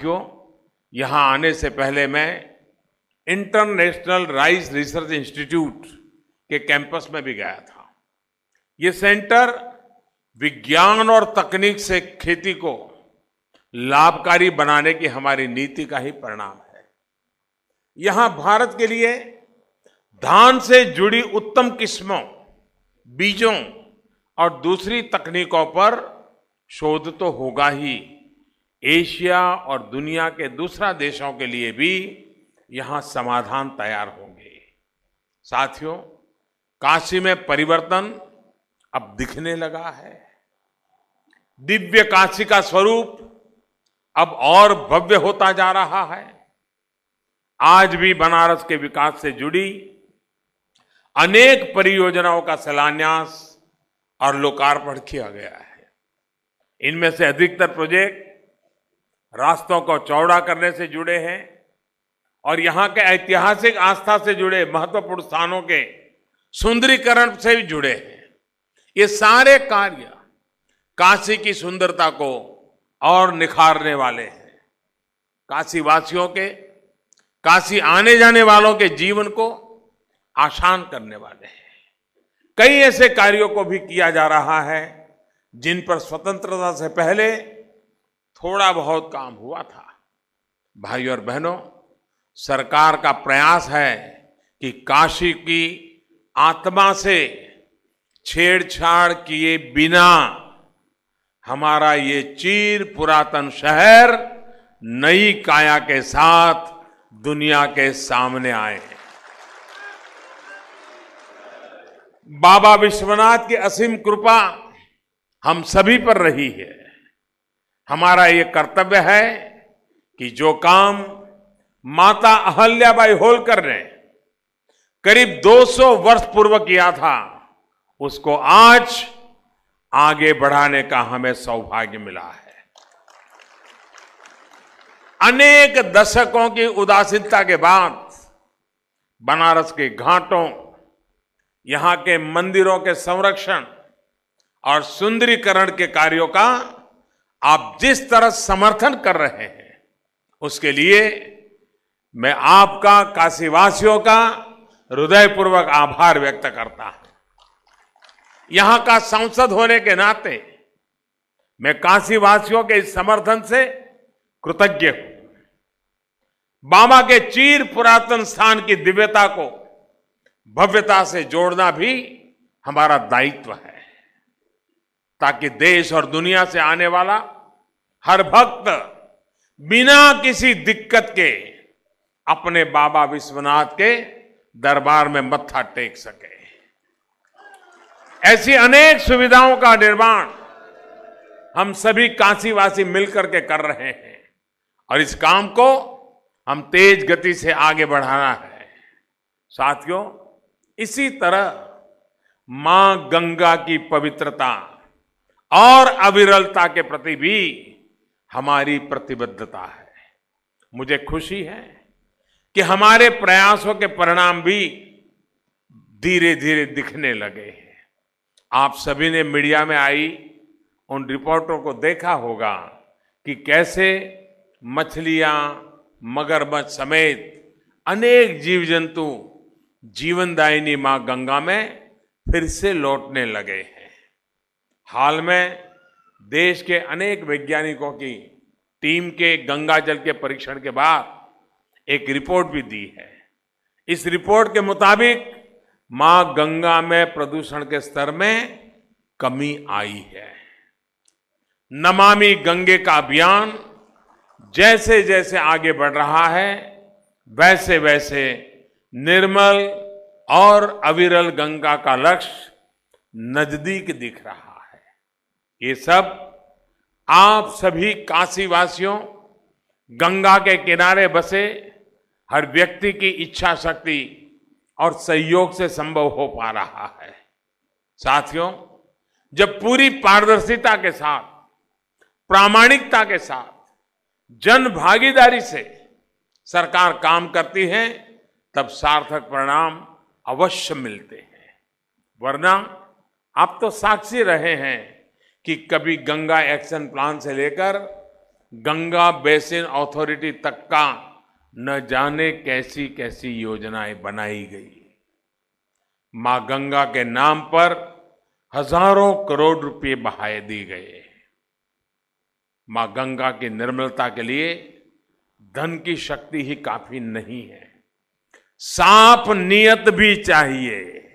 क्यों यहाँ आने से पहले मैं इंटरनेशनल राइस रिसर्च इंस्टीट्यूट के कैंपस में भी गया था। ये सेंटर विज्ञान और तकनीक से खेती को लाभकारी बनाने की हमारी नीति का ही परिणाम है। यहाँ भारत के लिए धान से जुड़ी उत्तम किस्मों, बीजों और दूसरी तकनीकों पर शोध तो होगा ही। एशिया और दुनिया के दूसरा देशों के लिए भी यहाँ समाधान तैयार होंगे। साथियों, काशी में परिवर्तन अब दिखने लगा है। दिव्य काशी का स्वरूप अब और भव्य होता जा रहा है। आज भी बनारस के विकास से जुड़ी अनेक परियोजनाओं का शिलान्यास और लोकार्पण किया गया है। इनमें से अधिकतर प्रोजेक्ट रास्तों को चौड़ा करने से जुड़े हैं और यहाँ के ऐतिहासिक आस्था से जुड़े, महत्वपूर्ण स्थानों के सुंदरीकरण से भी जुड़े हैं। ये सारे कार्य काशी की सुंदरता को और निखारने वाले हैं। काशी वासियों के, काशी आने जाने वालों के जीवन को आसान करने वाले हैं। कई ऐसे कार्यों को भी किया जा रहा है जिन पर स्वतंत्रता से पहले थोड़ा बहुत काम हुआ था। भाई और बहनों, सरकार का प्रयास है कि काशी की आत्मा से छेड़छाड़ किए बिना हमारा ये चीर पुरातन शहर नई काया के साथ दुनिया के सामने आए। हैं बाबा विश्वनाथ की असीम कृपा हम सभी पर रही है। हमारा ये कर्तव्य है कि जो काम माता अहल्याबाई होलकर ने करीब 200 वर्ष पूर्व किया था, उसको आज आगे बढ़ाने का हमें सौभाग्य मिला है। अनेक दशकों की उदासीनता के बाद बनारस के घाटों, यहाँ के मंदिरों के संरक्षण और सुंदरीकरण के कार्यों का आप जिस तरह समर्थन कर रहे हैं, उसके लिए मैं आपका, काशीवासियों का हृदयपूर्वक आभार व्यक्त करता हूँ। यहाँ का सांसद होने के नाते मैं काशीवासियों के इस समर्थन से कृतज्ञ हूँ। बाबा के चीर पुरातन स्थान की दिव्यता को भव्यता से जोड़ना भी हमारा दायित्व है। ताकि देश और दुनिया से आने वाला हर भक्त बिना किसी दिक्कत के अपने बाबा विश्वनाथ के दरबार में मत्था टेक सके। ऐसी अनेक सुविधाओं का निर्माण हम सभी काशीवासी मिलकर के कर रहे हैं और इस काम को हम तेज गति से आगे बढ़ाना है। साथियों, इसी तरह माँ गंगा की पवित्रता और अविरलता के प्रति भी हमारी प्रतिबद्धता है। मुझे खुशी है कि हमारे प्रयासों के परिणाम भी धीरे धीरे दिखने लगे हैं। आप सभी ने मीडिया में आई, उन रिपोर्टों को देखा होगा कि कैसे मछलियाँ, मगरमच्छ समेत अनेक जीव जंतु जीवनदायिनी माँ गंगा में फिर से लौटने लगे हैं। हाल में देश के अनेक वैज्ञानिकों की टीम के गंगा जल के परीक्षण के बाद एक रिपोर्ट भी दी है। इस रिपोर्ट के मुताबिक माँ गंगा में प्रदूषण के स्तर में कमी आई है। नमामि गंगे का अभियान जैसे जैसे आगे बढ़ रहा है वैसे वैसे निर्मल और अविरल गंगा का लक्ष्य नज़दीक दिख रहा है ये सब आप सभी काशीवासियों गंगा के किनारे बसे हर व्यक्ति की इच्छा शक्ति और सहयोग से संभव हो पा रहा है। साथियों, जब पूरी पारदर्शिता के साथ, प्रामाणिकता के साथ, जन भागीदारी से सरकार काम करती है, तब सार्थक परिणाम अवश्य मिलते हैं। वरना आप तो साक्षी रहे हैं। कि कभी गंगा एक्शन प्लान से लेकर गंगा बेसिन अथॉरिटी तक का न जाने कैसी कैसी योजनाएँ बनाई गई। माँ गंगा के नाम पर हज़ारों करोड़ रुपए बहाए दिए गए। माँ गंगा की निर्मलता के लिए धन की शक्ति ही काफ़ी नहीं है। साफ़ नियत भी चाहिए।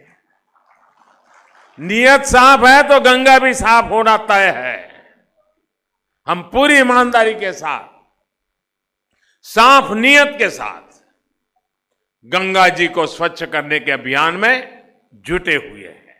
नियत साफ़ है तो गंगा भी साफ़ होना तय है। हम पूरी ईमानदारी के साथ, साफ़ नियत के साथ गंगा जी को स्वच्छ करने के अभियान में जुटे हुए हैं।